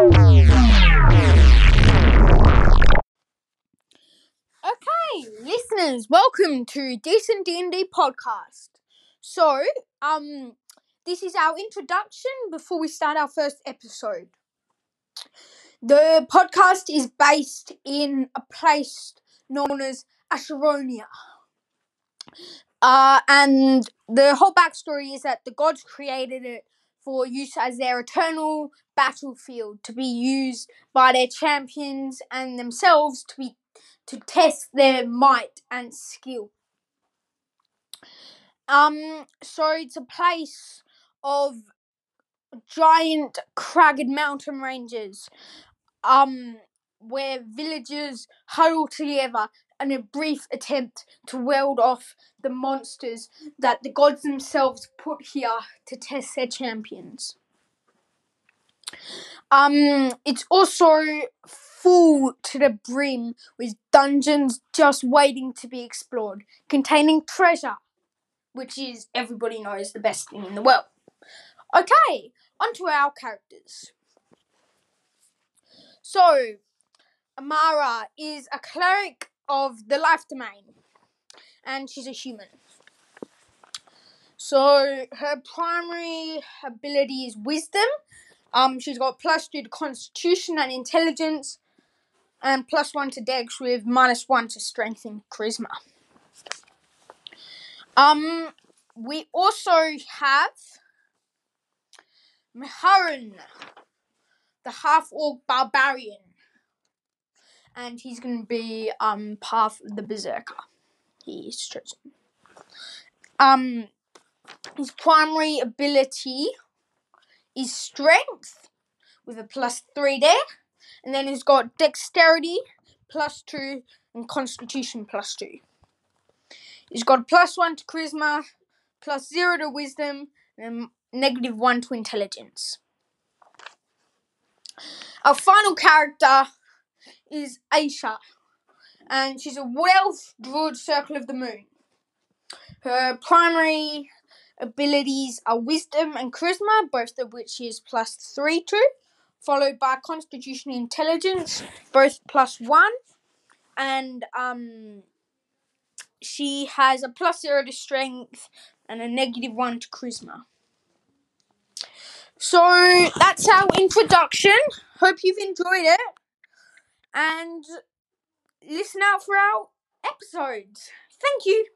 Okay, listeners, welcome to Decent D&D podcast. So, um this is our introduction before we start our first episode. The podcast is based in a place known as Asheronia. Uh, and the whole backstory is that the gods created it for use as their eternal battlefield to be used by their champions and themselves to be to test their might and skill. Um, so it's a place of giant cragged mountain ranges, um, where villagers huddle together in a brief attempt to ward off the monsters that the gods themselves put here to test their champions. Um, it's also full to the brim with dungeons just waiting to be explored, containing treasure, which is everybody knows the best thing in the world. Okay, onto our characters. So, Amara is a cleric of the life domain, and she's a human. So, her primary ability is wisdom. Um, she's got plus two to constitution and intelligence, and plus one to dex with minus one to strength and charisma. Um, we also have Maharan, the half orc barbarian, and he's going to be um part of the berserker. He's chosen. Um, his primary ability is strength with a plus three there, and then he's got dexterity plus two and constitution plus two. He's got plus one to charisma, plus zero to wisdom, and negative one to intelligence. Our final character is Aisha, and she's a wealth druid circle of the moon. Her primary abilities are wisdom and charisma, both of which is plus three to, followed by constitution and intelligence, both plus one, and um she has a plus zero to strength and a negative one to charisma. So that's our introduction. Hope you've enjoyed it. And listen out for our episodes. Thank you.